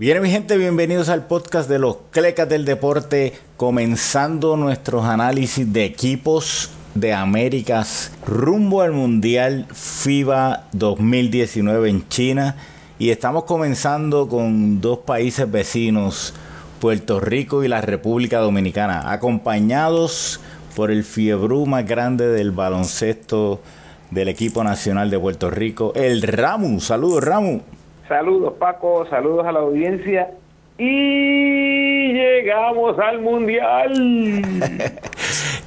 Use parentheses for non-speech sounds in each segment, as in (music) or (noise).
Bien, mi gente, bienvenidos al podcast de los Clecas del Deporte, comenzando nuestros análisis de equipos de Américas rumbo al Mundial FIBA 2019 en China. Y estamos comenzando con dos países vecinos, Puerto Rico y la República Dominicana, acompañados por el fiebrú más grande del baloncesto del equipo nacional de Puerto Rico, el Ramu. Saludos, Ramu. Saludos Paco, saludos a la audiencia y llegamos al mundial. (laughs)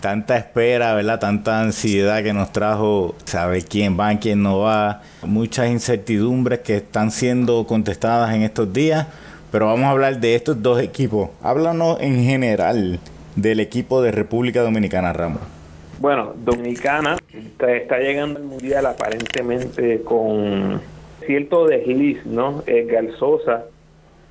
Tanta espera, ¿verdad? Tanta ansiedad que nos trajo saber quién va, quién no va. Muchas incertidumbres que están siendo contestadas en estos días. Pero vamos a hablar de estos dos equipos. Háblanos en general del equipo de República Dominicana, Ramos. Bueno, Dominicana está llegando al mundial aparentemente con cierto desliz, ¿no? Edgar Sosa,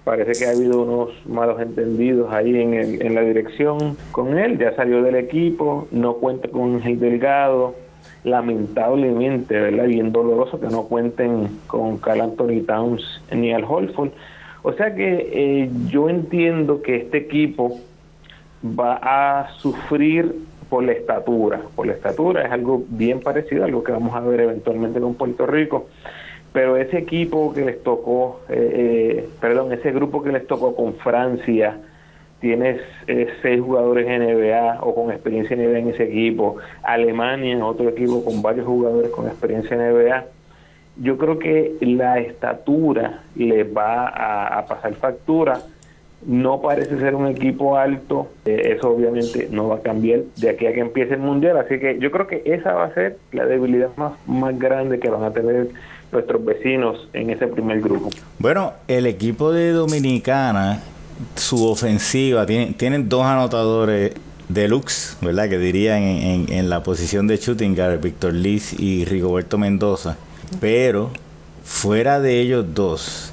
parece que ha habido unos malos entendidos ahí en, en la dirección con él, ya salió del equipo, no cuenta con el Delgado, lamentablemente, ¿verdad? Bien doloroso que no cuenten con Carl Anthony Towns ni al Holford. O sea que eh, yo entiendo que este equipo va a sufrir por la estatura. Por la estatura es algo bien parecido algo que vamos a ver eventualmente con Puerto Rico pero ese equipo que les tocó, eh, eh, perdón, ese grupo que les tocó con Francia, tienes eh, seis jugadores NBA o con experiencia NBA en ese equipo, Alemania, otro equipo con varios jugadores con experiencia en NBA, yo creo que la estatura les va a, pasar factura. No parece ser un equipo alto, eso obviamente no va a cambiar de aquí a que empiece el mundial, así que yo creo que esa va a ser la debilidad más, más grande que van a tener nuestros vecinos en ese primer grupo. Bueno, el equipo de Dominicana, su ofensiva, tiene, tienen dos anotadores deluxe, ¿verdad? Que dirían en, la posición de shooting guard, Víctor Liz y Rigoberto Mendoza. Pero fuera de ellos dos,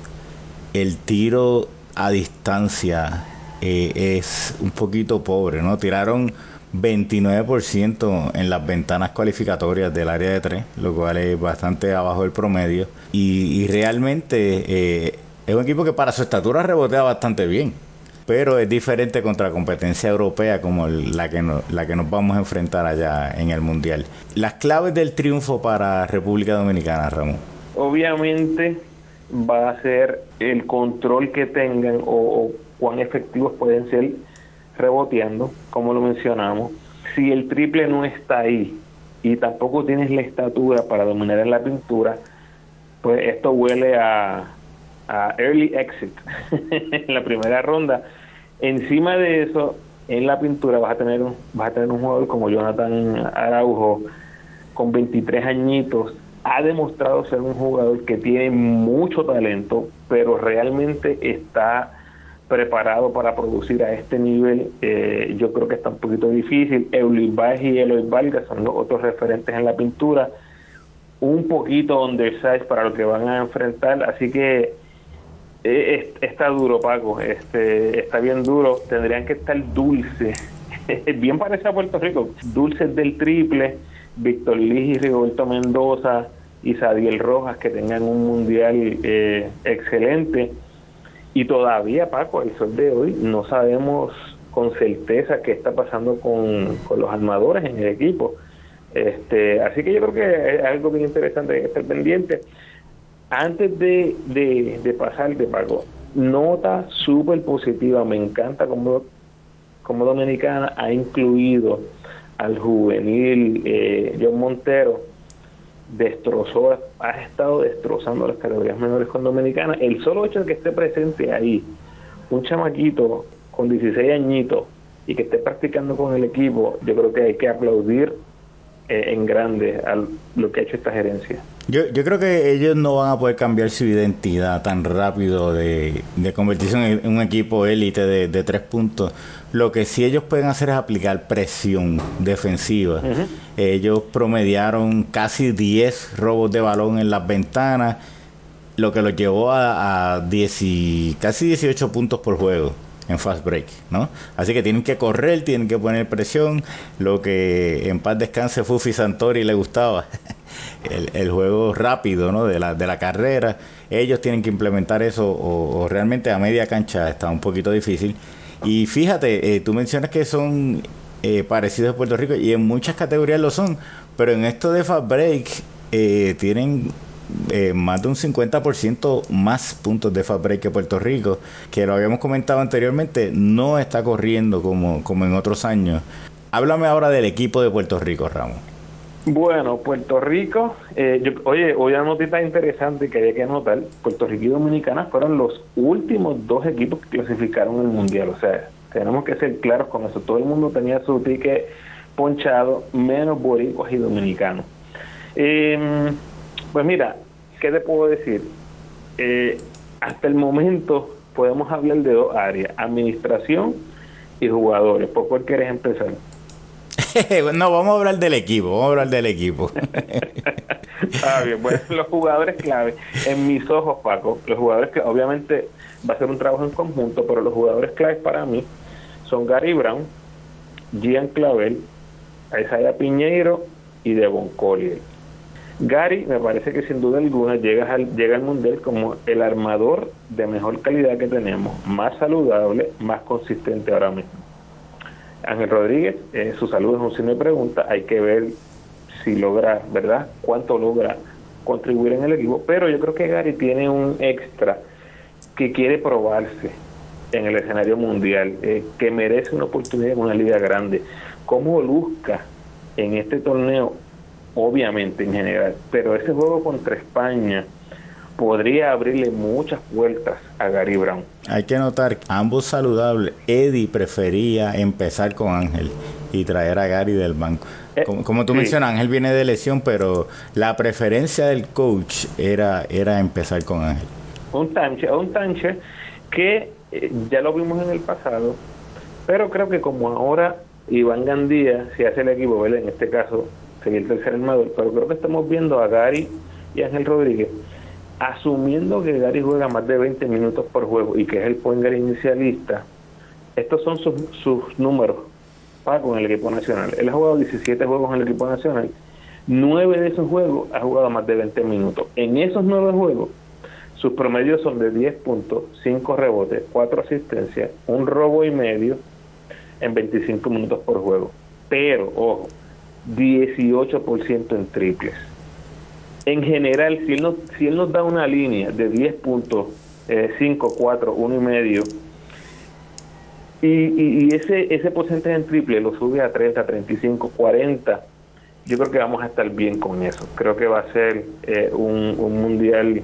el tiro a distancia eh, es un poquito pobre, ¿no? Tiraron 29% en las ventanas cualificatorias del área de 3, lo cual es bastante abajo del promedio. Y, realmente eh, es un equipo que para su estatura rebotea bastante bien, pero es diferente contra competencia europea como la, que la que nos vamos a enfrentar allá en el Mundial. Las claves del triunfo para República Dominicana, Ramón. Obviamente va a ser el control que tengan o cuán efectivos pueden ser reboteando, como lo mencionamos. Si el triple no está ahí y tampoco tienes la estatura para dominar en la pintura, pues esto huele a, early exit (laughs) en la primera ronda. Encima de eso, en la pintura vas a tener un, vas a tener un jugador como Jonathan Araujo con 23 añitos ha demostrado ser un jugador que tiene mucho talento, pero realmente está preparado para producir a este nivel, eh, yo creo que está un poquito difícil. Eulis y Eloy Vargas son los otros referentes en la pintura, un poquito undersized para lo que van a enfrentar, así que eh, está duro, Paco, este, está bien duro, tendrían que estar dulces, (laughs) bien parece a Puerto Rico, dulces del triple, Víctor Liz y Rigoberto Mendoza y Sadiel Rojas que tengan un mundial eh, excelente y todavía, Paco, el sol de hoy, no sabemos con certeza qué está pasando con, los armadores en el equipo. Este, así que yo creo que es algo bien interesante estar pendiente. Antes de, de, de Paco, nota súper positiva, me encanta como, como Dominicana ha incluido al juvenil eh, John Montero destrozó, ha estado destrozando las categorías menores con Dominicana. El solo hecho de que esté presente ahí, un chamaquito con 16 añitos y que esté practicando con el equipo, yo creo que hay que aplaudir eh, en grande a lo que ha hecho esta gerencia. Yo, creo que ellos no van a poder cambiar su identidad tan rápido de, convertirse en un equipo élite de, tres puntos. Lo que sí ellos pueden hacer es aplicar presión defensiva. Ellos promediaron casi 10 robos de balón en las ventanas, lo que los llevó a, a casi 18 puntos por juego en fast break, ¿no? Así que tienen que correr, tienen que poner presión, lo que en paz descanse Fufi Santori le gustaba. (laughs) el, juego rápido ¿no? de, la, de la carrera. Ellos tienen que implementar eso o, realmente a media cancha está un poquito difícil. Y fíjate, eh, tú mencionas que son eh, parecidos a Puerto Rico y en muchas categorías lo son, pero en esto de Fast Break eh, tienen eh, más de un 50% más puntos de fast break que Puerto Rico, que lo habíamos comentado anteriormente, no está corriendo como, como en otros años. Háblame ahora del equipo de Puerto Rico, Ramón. Bueno, Puerto Rico, eh, oye, hoy una notita interesante que hay que anotar, Puerto Rico y Dominicana fueron los últimos dos equipos que clasificaron el Mundial, o sea, tenemos que ser claros con eso, todo el mundo tenía su ticket ponchado, menos boricuas y dominicanos. Eh, pues mira, ¿qué te puedo decir? Eh, hasta el momento podemos hablar de dos áreas, administración y jugadores. ¿Por cuál quieres empezar? (laughs) no, vamos a hablar del equipo, vamos a hablar del equipo. (laughs) bien, los jugadores clave, en mis ojos, Paco, los jugadores que obviamente va a ser un trabajo en conjunto, pero los jugadores claves para mí son Gary Brown, Gian Clavel, Isaiah Piñeiro y Devon Collier. Gary me parece que sin duda alguna llega al, llega al Mundial como el armador de mejor calidad que tenemos, más saludable, más consistente ahora mismo. Ángel Rodríguez, eh, su salud es un signo de pregunta, hay que ver si logra, ¿verdad? Cuánto logra contribuir en el equipo, pero yo creo que Gary tiene un extra que quiere probarse en el escenario mundial, eh, que merece una oportunidad en una liga grande. Cómo luzca en este torneo obviamente en general, pero ese juego contra España podría abrirle muchas vueltas a Gary Brown. Hay que notar, ambos saludables, Eddie prefería empezar con Ángel y traer a Gary del banco. Eh, como, tú mencionas, Ángel viene de lesión, pero la preferencia del coach era, era empezar con Ángel. Un tanche, un tanche que eh, ya lo vimos en el pasado, pero creo que como ahora Iván Gandía, si hace el equipo, en este caso seguir el tercer armador, pero creo que estamos viendo a Gary y Ángel Rodríguez asumiendo que Gary juega más de 20 minutos por juego y que es el point inicialista, estos son sus, sus números para con el equipo nacional. Él ha jugado 17 juegos en el equipo nacional, 9 de esos juegos ha jugado más de 20 minutos. En esos 9 juegos, sus promedios son de 10 puntos, 5 rebotes, 4 asistencias, un robo y medio en 25 minutos por juego. Pero, ojo, 18% en triples. En general, si él, nos, si él nos da una línea de 10 puntos, 5, 4, 1 y medio, y, ese, ese porcentaje en triple lo sube a 30, 35, 40, yo creo que vamos a estar bien con eso. Creo que va a ser eh, un, un mundial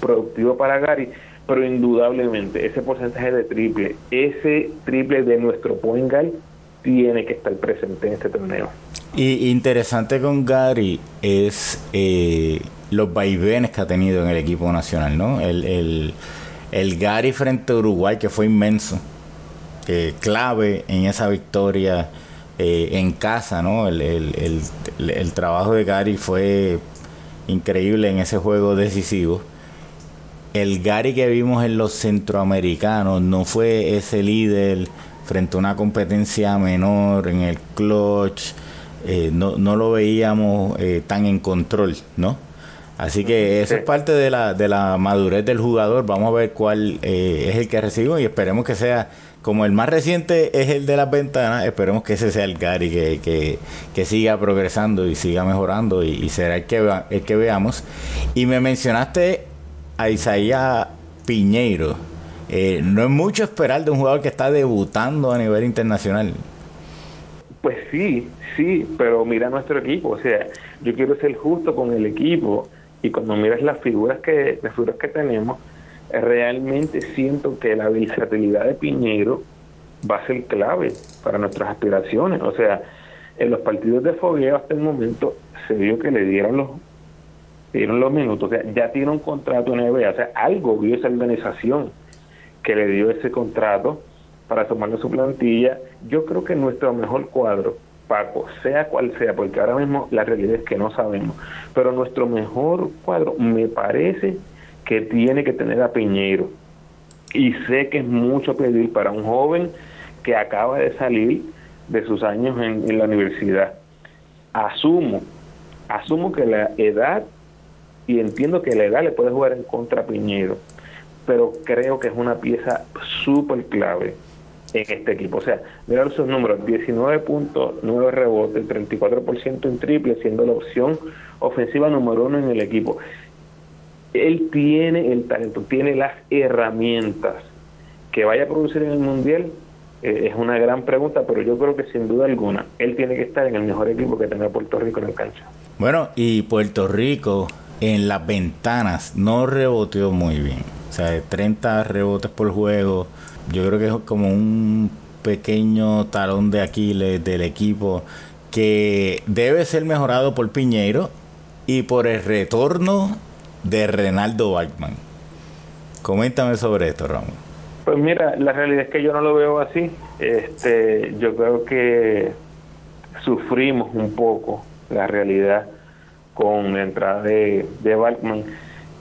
productivo para Gary, pero indudablemente ese porcentaje de triple, ese triple de nuestro point guard, tiene que estar presente en este torneo. Y interesante con Gary es eh, los vaivenes que ha tenido en el equipo nacional, ¿no? El, el, Gary frente a Uruguay que fue inmenso, clave en esa victoria eh, en casa, ¿no? El, el, trabajo de Gary fue increíble en ese juego decisivo. El Gary que vimos en los centroamericanos no fue ese líder frente a una competencia menor en el clutch, eh, no, no, lo veíamos eh, tan en control, ¿no? Así que eso es parte de la, de la madurez del jugador. Vamos a ver cuál eh, es el que recibimos y esperemos que sea, como el más reciente es el de las ventanas, esperemos que ese sea el Gary que, que, siga progresando y siga mejorando y, será el que, el que veamos. Y me mencionaste a Isaías Piñeiro. no es mucho esperar de un jugador que está debutando a nivel internacional. Pues sí, sí, pero mira nuestro equipo, o sea, yo quiero ser justo con el equipo y cuando miras las figuras que las figuras que tenemos, realmente siento que la versatilidad de Piñero va a ser clave para nuestras aspiraciones, o sea, en los partidos de fogueo hasta el momento se vio que le dieron los dieron los minutos, o sea, ya tiene un contrato en NBA, o sea, algo vio esa organización que le dio ese contrato para tomarle su plantilla. Yo creo que nuestro mejor cuadro Paco, sea cual sea, porque ahora mismo la realidad es que no sabemos, pero nuestro mejor cuadro me parece que tiene que tener a Piñero. Y sé que es mucho pedir para un joven que acaba de salir de sus años en, la universidad. Asumo asumo que la edad, y entiendo que la edad le puede jugar en contra a Piñero, pero creo que es una pieza súper clave en este equipo. O sea, mira esos números, 19.9 rebotes, 34% en triple, siendo la opción ofensiva número uno en el equipo. Él tiene el talento, tiene las herramientas que vaya a producir en el Mundial. Eh, es una gran pregunta, pero yo creo que sin duda alguna, él tiene que estar en el mejor equipo que tenga Puerto Rico en el cancha. Bueno, y Puerto Rico en las ventanas no reboteó muy bien. O sea, 30 rebotes por juego, yo creo que es como un pequeño talón de Aquiles del equipo que debe ser mejorado por Piñeiro y por el retorno de Renaldo Bachman. Coméntame sobre esto, Ramón. Pues mira, la realidad es que yo no lo veo así. Este, yo creo que sufrimos un poco la realidad con la entrada de, de.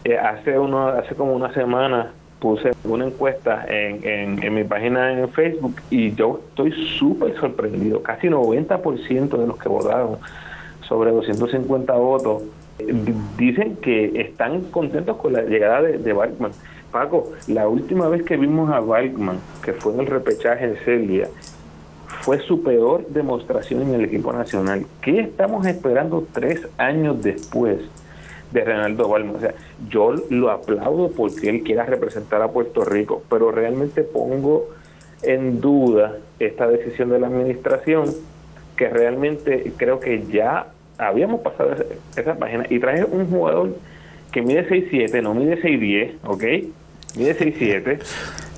Eh, hace uno, hace como una semana puse una encuesta en, en, mi página en Facebook y yo estoy súper sorprendido. Casi 90% de los que votaron sobre 250 votos eh, dicen que están contentos con la llegada de, de Balkman. Paco, la última vez que vimos a Balkman, que fue en el repechaje en Celia, fue su peor demostración en el equipo nacional. ¿Qué estamos esperando tres años después? De Renaldo Balma. O sea, yo lo aplaudo porque él quiera representar a Puerto Rico, pero realmente pongo en duda esta decisión de la administración, que realmente creo que ya habíamos pasado esa, página y traje un jugador que mide 6'7, no mide 6'10, ¿ok? Mide 6'7,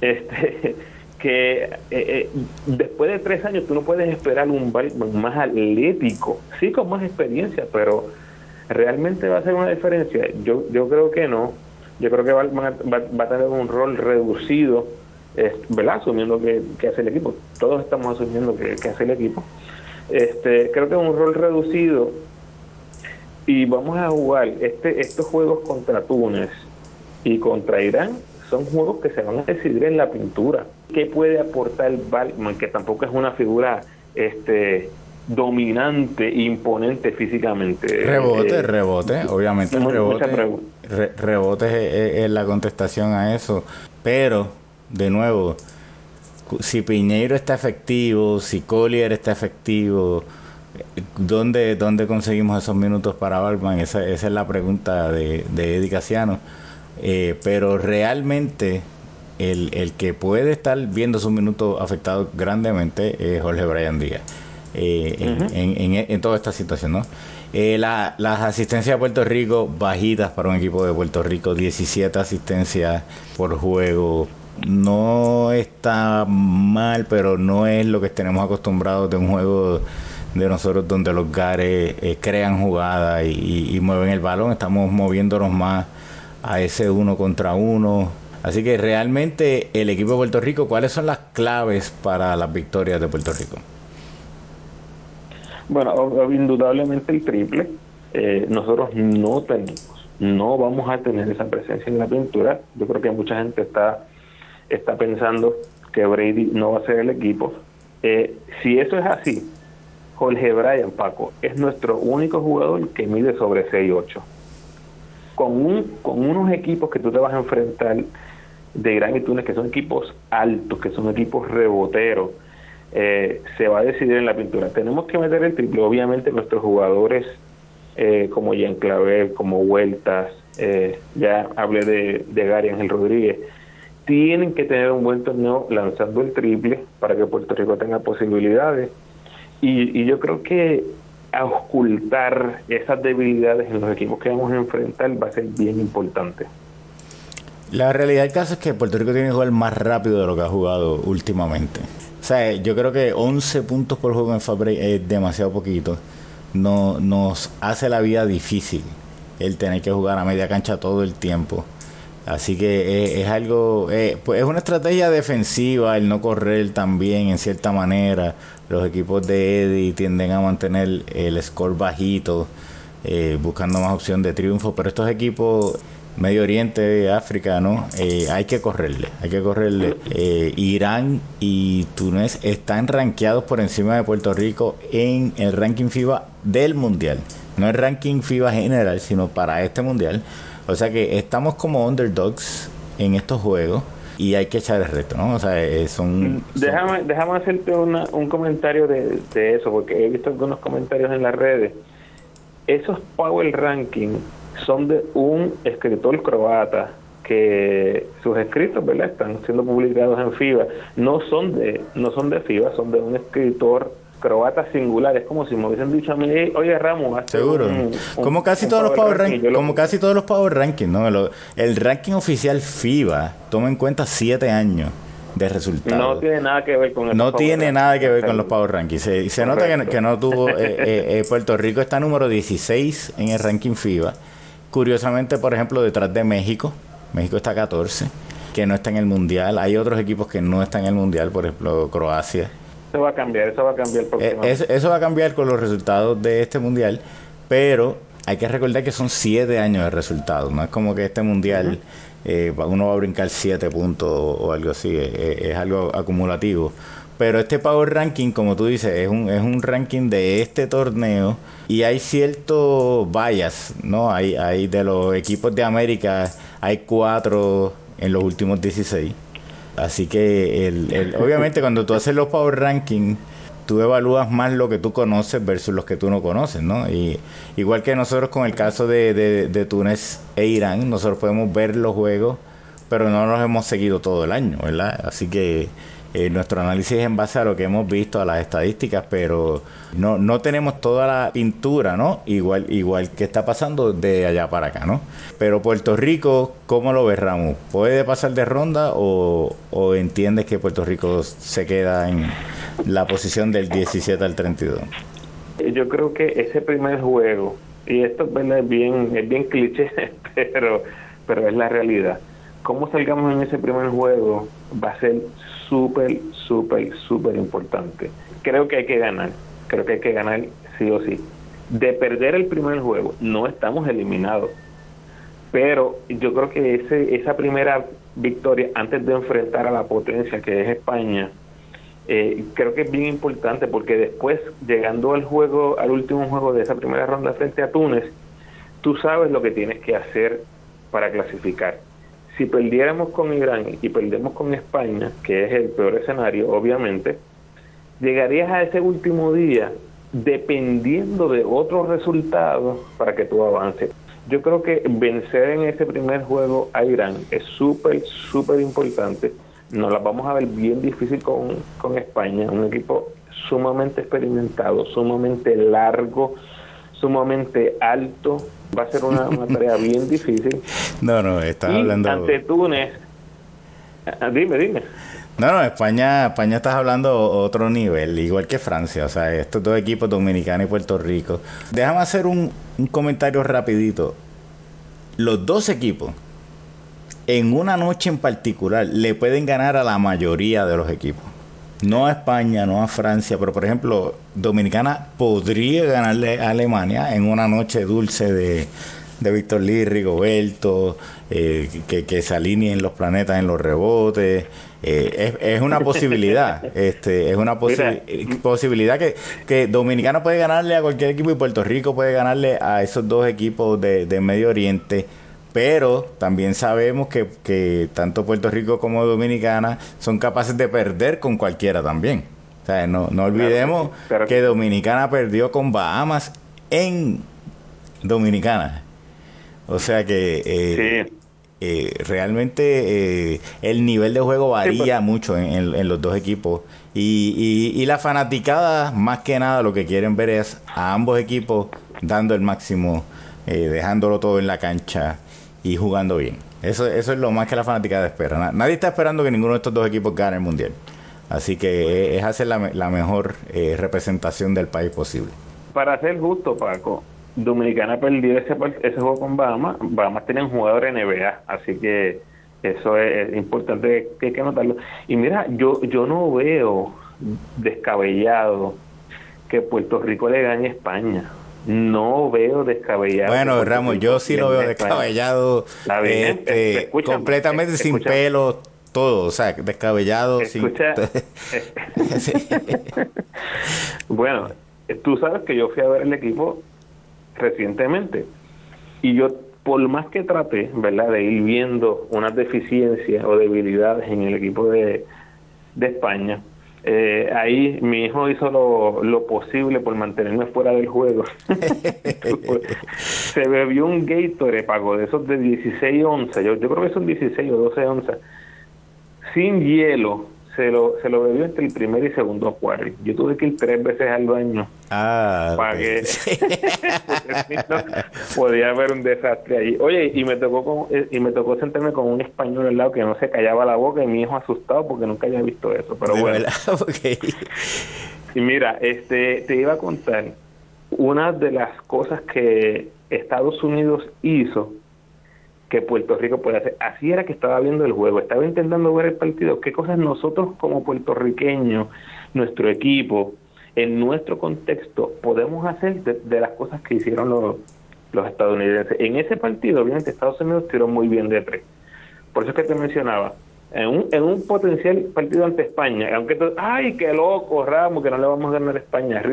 este, (laughs) que eh, eh, después de tres años tú no puedes esperar un más atlético, sí con más experiencia, pero ¿realmente va a ser una diferencia? Yo, yo creo que no. Yo creo que va, va, a tener un rol reducido, ¿verdad? Asumiendo que, hace el equipo. Todos estamos asumiendo que, hace el equipo. Este, creo que es un rol reducido y vamos a jugar este, estos juegos contra Túnez y contra Irán son juegos que se van a decidir en la pintura. ¿Qué puede aportar Balkman, que tampoco es una figura este dominante, imponente físicamente. Rebote, eh, rebote, obviamente rebote. rebote es, la contestación a eso, pero de nuevo, si Piñeiro está efectivo, si Collier está efectivo, ¿dónde, dónde conseguimos esos minutos para Balman? Esa, esa es la pregunta de, de Eddie Casiano. Eh, pero realmente el, el que puede estar viendo sus minutos afectados grandemente es Jorge Brian Díaz. Eh, en, toda esta situación, ¿no? Eh, las asistencias de Puerto Rico bajitas para un equipo de Puerto Rico, 17 asistencias por juego. No está mal, pero no es lo que tenemos acostumbrados de un juego de nosotros donde los gares eh, crean jugadas y, mueven el balón. Estamos moviéndonos más a ese uno contra uno. Así que realmente el equipo de Puerto Rico, ¿cuáles son las claves para las victorias de Puerto Rico? Bueno, indudablemente el triple. Eh, nosotros no tenemos, no vamos a tener esa presencia en la pintura. Yo creo que mucha gente está, está pensando que Brady no va a ser el equipo. Eh, si eso es así, Jorge Bryan, Paco, es nuestro único jugador que mide sobre 6'8". Con, un, con unos equipos que tú te vas a enfrentar de Gran y que son equipos altos, que son equipos reboteros, eh, se va a decidir en la pintura. Tenemos que meter el triple. Obviamente nuestros jugadores eh, como Jean Clavel, como Vueltas, eh, ya hablé de, de Gary Ángel Rodríguez, tienen que tener un buen torneo lanzando el triple para que Puerto Rico tenga posibilidades. Y, y yo creo que ocultar esas debilidades en los equipos que vamos a enfrentar va a ser bien importante. La realidad del caso es que Puerto Rico tiene que jugar más rápido de lo que ha jugado últimamente. O sea, yo creo que 11 puntos por juego en Fabre es demasiado poquito. No, nos hace la vida difícil el tener que jugar a media cancha todo el tiempo. Así que es, algo, eh, pues es una estrategia defensiva el no correr también en cierta manera. Los equipos de Eddie tienden a mantener el score bajito, eh, buscando más opción de triunfo, pero estos equipos Medio Oriente, África, ¿no? Eh, hay que correrle, hay que correrle. Eh, Irán y Túnez están rankeados por encima de Puerto Rico en el ranking FIBA del Mundial. No es ranking FIBA general, sino para este mundial. O sea que estamos como underdogs en estos juegos y hay que echar el reto, ¿no? O sea, eh, son, Déjame, déjame hacerte un comentario de, eso, porque he visto algunos comentarios en las redes. Esos Power Ranking son de un escritor croata que sus escritos, ¿verdad? Están siendo publicados en FIBA. No son de no son de FIBA, son de un escritor croata singular. Es como si me hubiesen dicho a mí, oye Ramos, seguro. como casi todos los Power Rankings, como casi todos los Power Rankings, ¿no? el ranking oficial FIBA toma en cuenta siete años de resultados. No tiene nada que ver con No tiene nada que ver con los Power Rankings. Se, se nota que, no tuvo. Eh, eh, eh, Puerto Rico está número 16 en el ranking FIBA. Curiosamente, por ejemplo, detrás de México. México está 14, que no está en el Mundial. Hay otros equipos que no están en el Mundial, por ejemplo, Croacia. Eso va a cambiar, eso va a cambiar. Eh, eso, va a cambiar con los resultados de este Mundial, pero hay que recordar que son siete años de resultados. No es como que este Mundial eh, uno va a brincar siete puntos o, algo así, eh, es, algo acumulativo. Pero este Power Ranking, como tú dices, es un, es un ranking de este torneo y hay cierto bias, ¿no? Hay, hay de los equipos de América hay cuatro en los últimos 16. Así que el, obviamente cuando tú haces los Power Rankings, tú evalúas más lo que tú conoces versus los que tú no conoces, ¿no? Y igual que nosotros con el caso de, de, de Túnez e Irán, nosotros podemos ver los juegos, pero no los hemos seguido todo el año, ¿verdad? Así que eh, nuestro análisis es en base a lo que hemos visto, a las estadísticas, pero no, no tenemos toda la pintura, ¿no? Igual, igual que está pasando de allá para acá, ¿no? Pero Puerto Rico, ¿cómo lo ves, Ramu? ¿Puede pasar de ronda o, o entiendes que Puerto Rico se queda en la posición del 17 al 32? Yo creo que ese primer juego, y esto es bien, es bien cliché, (laughs) pero, pero es la realidad. Cómo salgamos en ese primer juego va a ser súper, súper, súper importante. Creo que hay que ganar, creo que hay que ganar sí o sí. De perder el primer juego, no estamos eliminados. Pero yo creo que ese, esa primera victoria, antes de enfrentar a la potencia que es España, eh, creo que es bien importante porque después, llegando al juego, al último juego de esa primera ronda frente a Túnez, tú sabes lo que tienes que hacer para clasificar si perdiéramos con Irán y perdemos con España, que es el peor escenario, obviamente, llegarías a ese último día dependiendo de otros resultados para que tú avances. Yo creo que vencer en ese primer juego a Irán es súper, súper importante. Nos la vamos a ver bien difícil con, con España, un equipo sumamente experimentado, sumamente largo, sumamente alto, va a ser una, tarea bien difícil. (laughs) No, no, estás hablando... Ante Túnez, ah, dime, dime. No, no, España, España estás hablando otro nivel, igual que Francia, o sea, estos dos equipos, Dominicana y Puerto Rico. Déjame hacer un, un comentario rapidito. Los dos equipos, en una noche en particular, le pueden ganar a la mayoría de los equipos no a España, no a Francia, pero por ejemplo, Dominicana podría ganarle a Alemania en una noche dulce de, de Víctor Lee, Rigoberto, eh, que, que, se alineen los planetas en los rebotes. Eh, es, una posibilidad, (laughs) este, es una posibilidad que, que Dominicana puede ganarle a cualquier equipo y Puerto Rico puede ganarle a esos dos equipos de, de Medio Oriente pero también sabemos que, que, tanto Puerto Rico como Dominicana son capaces de perder con cualquiera también. O sea, no, no olvidemos que Dominicana perdió con Bahamas en Dominicana. O sea que eh, eh, realmente eh, el nivel de juego varía pues. mucho en, en, los dos equipos. Y, y, y la fanaticada, más que nada, lo que quieren ver es a ambos equipos dando el máximo, dejándolo todo en la cancha y jugando bien. Eso, eso es lo más que la fanática espera. Nadie está esperando que ninguno de estos dos equipos gane el mundial. Así que es hacer la, mejor eh, representación del país posible. Para ser justo, Paco, Dominicana perdió ese, ese juego con Bahamas. Bahamas tienen jugadores NBA, así que eso es, importante que hay que notarlo. Y mira, yo, yo no veo descabellado que Puerto Rico le gane a España no veo descabellado. Bueno, Ramos, yo sí lo veo descabellado. Este, completamente sin pelo, todo, o sea, descabellado. Sin... (laughs) (laughs) bueno, tú sabes que yo fui a ver el equipo recientemente. Y yo, por más que traté, ¿verdad?, de ir viendo unas deficiencias o debilidades en el equipo de, de España, eh, ahí mi hijo hizo lo, posible por mantenerme fuera del juego. (laughs) se bebió un Gatorade, pago, de esos de 16 onzas, yo, yo creo que son 16 o 12 onzas, sin hielo, se lo, se lo bebió entre el primer y segundo cuarto. Yo tuve que ir tres veces al baño. Ah, para que (laughs) (laughs) podía haber un desastre allí. Oye, y me tocó con, y me tocó sentarme con un español al lado que no se callaba la boca y mi hijo asustado porque nunca había visto eso. Pero bueno. (laughs) Y mira, este te iba a contar una de las cosas que Estados Unidos hizo que Puerto Rico puede hacer. Así era que estaba viendo el juego, estaba intentando ver el partido, qué cosas nosotros como puertorriqueños, nuestro equipo, en nuestro contexto, podemos hacer de, las cosas que hicieron los, los estadounidenses. En ese partido, obviamente, Estados Unidos tiró muy bien de tres. Por eso es que te mencionaba, en un, en un potencial partido ante España, aunque tú, ay, qué loco, Ramos, que no le vamos a ganar a España,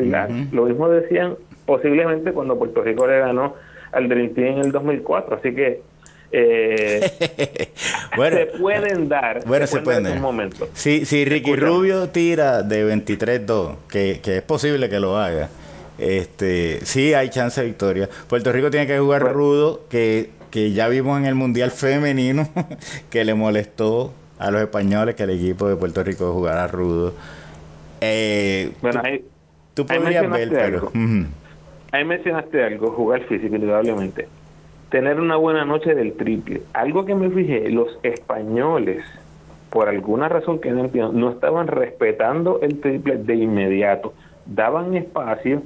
Lo mismo decían posiblemente cuando Puerto Rico le ganó al Dream en el 2004, así que eh, (laughs) bueno, se pueden dar. Bueno, se, pueden, dar. momento. Si, si Ricky Rubio tira de 23-2, que, que es posible que lo haga, este sí hay chance de victoria. Puerto Rico tiene que jugar rudo, que, que ya vimos en el Mundial Femenino, (laughs) que le molestó a los españoles que el equipo de Puerto Rico jugara rudo. Eh, bueno, ahí, tú podrías ver, pero... Ahí mencionaste algo, jugar físico, indudablemente tener una buena noche del triple. Algo que me fijé, los españoles, por alguna razón que no entiendo, no estaban respetando el triple de inmediato. Daban espacio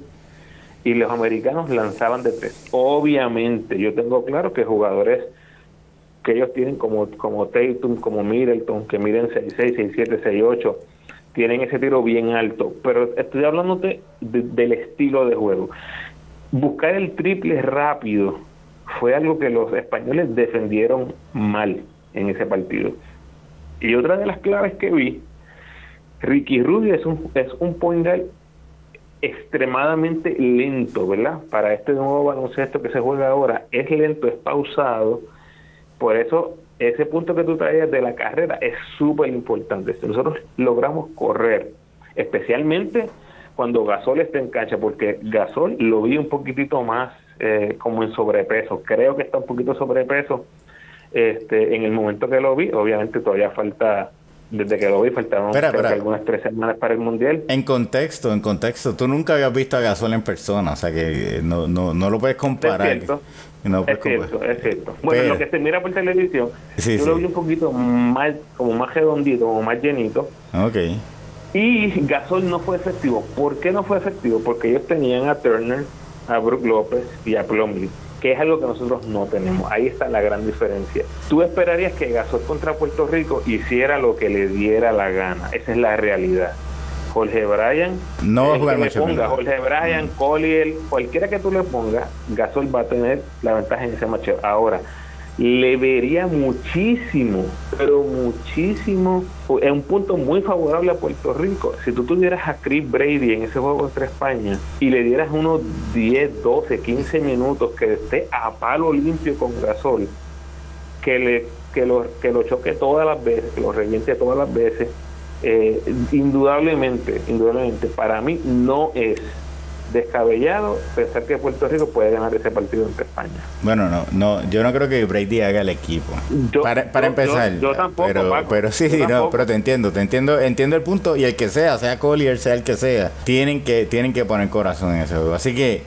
y los americanos lanzaban de tres. Obviamente, yo tengo claro que jugadores que ellos tienen como, como Tatum, como Middleton, que miren 6'6, 6'7, 6'8, tienen ese tiro bien alto. Pero estoy hablando de, del estilo de juego. Buscar el triple rápido fue algo que los españoles defendieron mal en ese partido. Y otra de las claves que vi, Ricky Rubio es un, es un point extremadamente lento, ¿verdad? Para este nuevo baloncesto que se juega ahora, es lento, es pausado. Por eso, ese punto que tú traías de la carrera es súper importante. Si nosotros logramos correr, especialmente cuando Gasol está en cancha, porque Gasol lo vi un poquitito más eh, como en sobrepeso. Creo que está un poquito sobrepeso. Este, en el momento que lo vi, obviamente todavía falta, desde que lo vi, faltaron algunas tres semanas para el mundial. En contexto, en contexto, tú nunca habías visto a Gasol en persona, o sea que no, no, no lo puedes comparar. Es cierto, es, cierto es cierto. Bueno, lo que se mira por televisión, yo lo vi un poquito más, como más redondito, como más llenito. Ok. Y Gasol no fue efectivo. ¿Por qué no fue efectivo? Porque ellos tenían a Turner, a Brook López y a Plumlee, que es algo que nosotros no tenemos. Ahí está la gran diferencia. Tú esperarías que Gasol contra Puerto Rico hiciera lo que le diera la gana. Esa es la realidad. Jorge Bryan, no va a jugar ponga, Jorge Bryan, Collier, cualquiera que tú le pongas, Gasol va a tener la ventaja en ese matchup. Ahora, le vería muchísimo, pero muchísimo, es un punto muy favorable a Puerto Rico. Si tú tuvieras a Chris Brady en ese juego contra España y le dieras unos 10, 12, 15 minutos que esté a palo limpio con gasol, que le que lo, que lo choque todas las veces, que lo reviente todas las veces, eh, indudablemente, indudablemente, para mí no es descabellado pensar que Puerto Rico puede ganar ese partido entre España. Bueno, no, no, yo no creo que Brady haga el equipo. para, para empezar. Yo, tampoco. Pero, pero sí, sí, no, pero te entiendo, te entiendo, entiendo el punto y el que sea, sea Collier, sea el que sea, tienen que, tienen que poner corazón en ese juego. Así que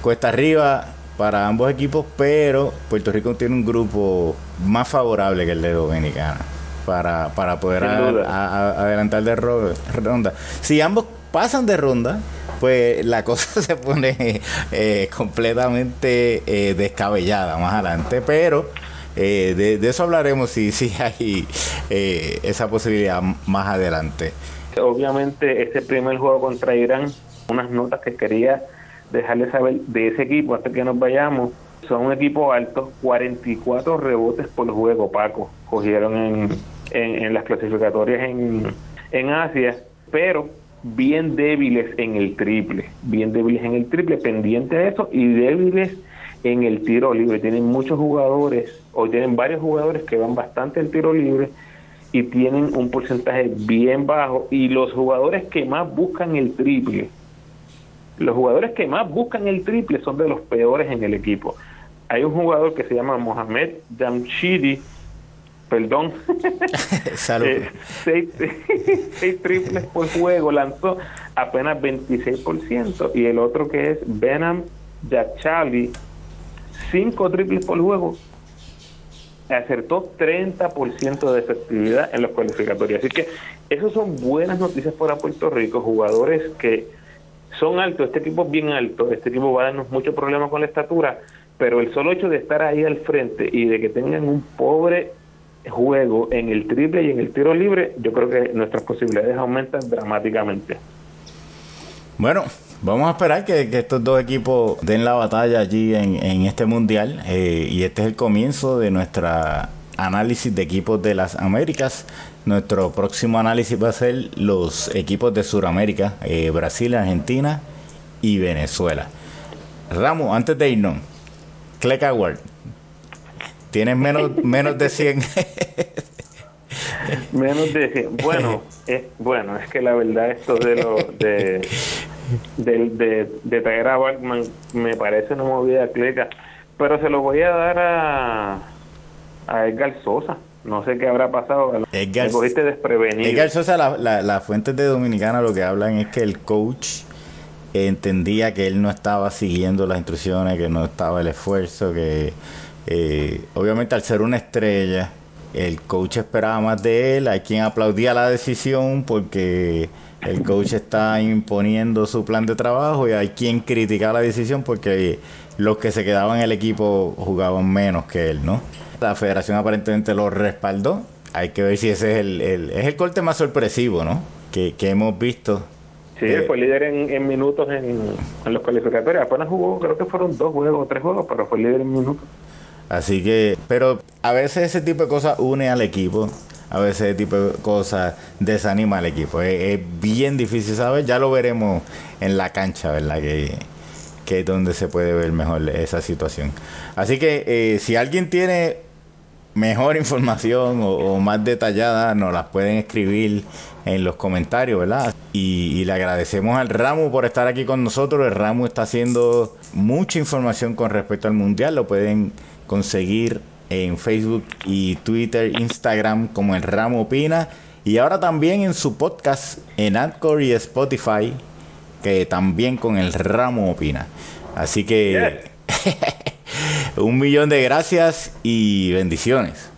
cuesta arriba para ambos equipos, pero Puerto Rico tiene un grupo más favorable que el de Dominicana para, para poder adelantar de ronda. Si ambos pasan de ronda, pues la cosa (laughs) se pone eh, completamente eh, descabellada más adelante, pero eh, de, eso hablaremos si, si hay esa posibilidad más adelante. Obviamente ese primer juego contra Irán, unas notas que quería dejarles saber de ese equipo hasta que nos vayamos, son un equipo alto, 44 rebotes por juego, Paco, cogieron en, las clasificatorias en Asia, pero bien débiles en el triple, bien débiles en el triple, pendiente de eso y débiles en el tiro libre. Tienen muchos jugadores, o tienen varios jugadores que van bastante el tiro libre y tienen un porcentaje bien bajo. Y los jugadores que más buscan el triple, los jugadores que más buscan el triple son de los peores en el equipo. Hay un jugador que se llama Mohamed Jamshidi, perdón, (laughs) eh, (laughs) seis, triples por juego, lanzó apenas 26%, y el otro que es Benham Jachali, cinco triples por juego, acertó 30% de efectividad en los cualificatorios. Así que esas son buenas noticias para Puerto Rico, jugadores que son altos, este equipo es bien alto, este equipo va a darnos muchos problemas con la estatura, pero el solo hecho de estar ahí al frente y de que tengan un pobre juego en el triple y en el tiro libre, yo creo que nuestras posibilidades aumentan dramáticamente. Bueno, vamos a esperar que, estos dos equipos den la batalla allí en, este mundial eh, y este es el comienzo de nuestra análisis de equipos de las Américas. Nuestro próximo análisis va a ser los equipos de Sudamérica, eh, Brasil, Argentina y Venezuela. Ramos, antes de irnos, Cleck Award, Tienes menos, (laughs) menos de 100. menos de 100. Bueno, es, bueno, es que la verdad esto de lo de, de, de, traer a Batman me parece una movida cleca. Pero se lo voy a dar a, a Edgar Sosa. No sé qué habrá pasado. Edgar, me cogiste desprevenido. Edgar Sosa, la, la, las fuentes de Dominicana lo que hablan es que el coach entendía que él no estaba siguiendo las instrucciones, que no estaba el esfuerzo, que eh, obviamente al ser una estrella, el coach esperaba más de él, hay quien aplaudía la decisión porque el coach está imponiendo su plan de trabajo y hay quien criticaba la decisión porque los que se quedaban en el equipo jugaban menos que él, ¿no? La federación aparentemente lo respaldó. Hay que ver si ese es el, es el corte más sorpresivo, ¿no? Que, hemos visto. Sí, fue líder en, minutos en, en, los cualificatorios. Apenas jugó, creo que fueron dos juegos o tres juegos, pero fue líder en minutos. Así que, pero a veces ese tipo de cosas une al equipo, a veces ese tipo de cosas desanima al equipo. Es, bien difícil saber, ya lo veremos en la cancha, ¿verdad? Que, es donde se puede ver mejor esa situación. Así que eh, si alguien tiene mejor información o, más detallada, nos las pueden escribir en los comentarios, ¿verdad? Y, y, le agradecemos al Ramo por estar aquí con nosotros. El Ramo está haciendo mucha información con respecto al Mundial. Lo pueden conseguir en Facebook y Twitter, Instagram como el Ramo Opina y ahora también en su podcast en Anchor y Spotify que también con el Ramo Opina. Así que (laughs) un millón de gracias y bendiciones.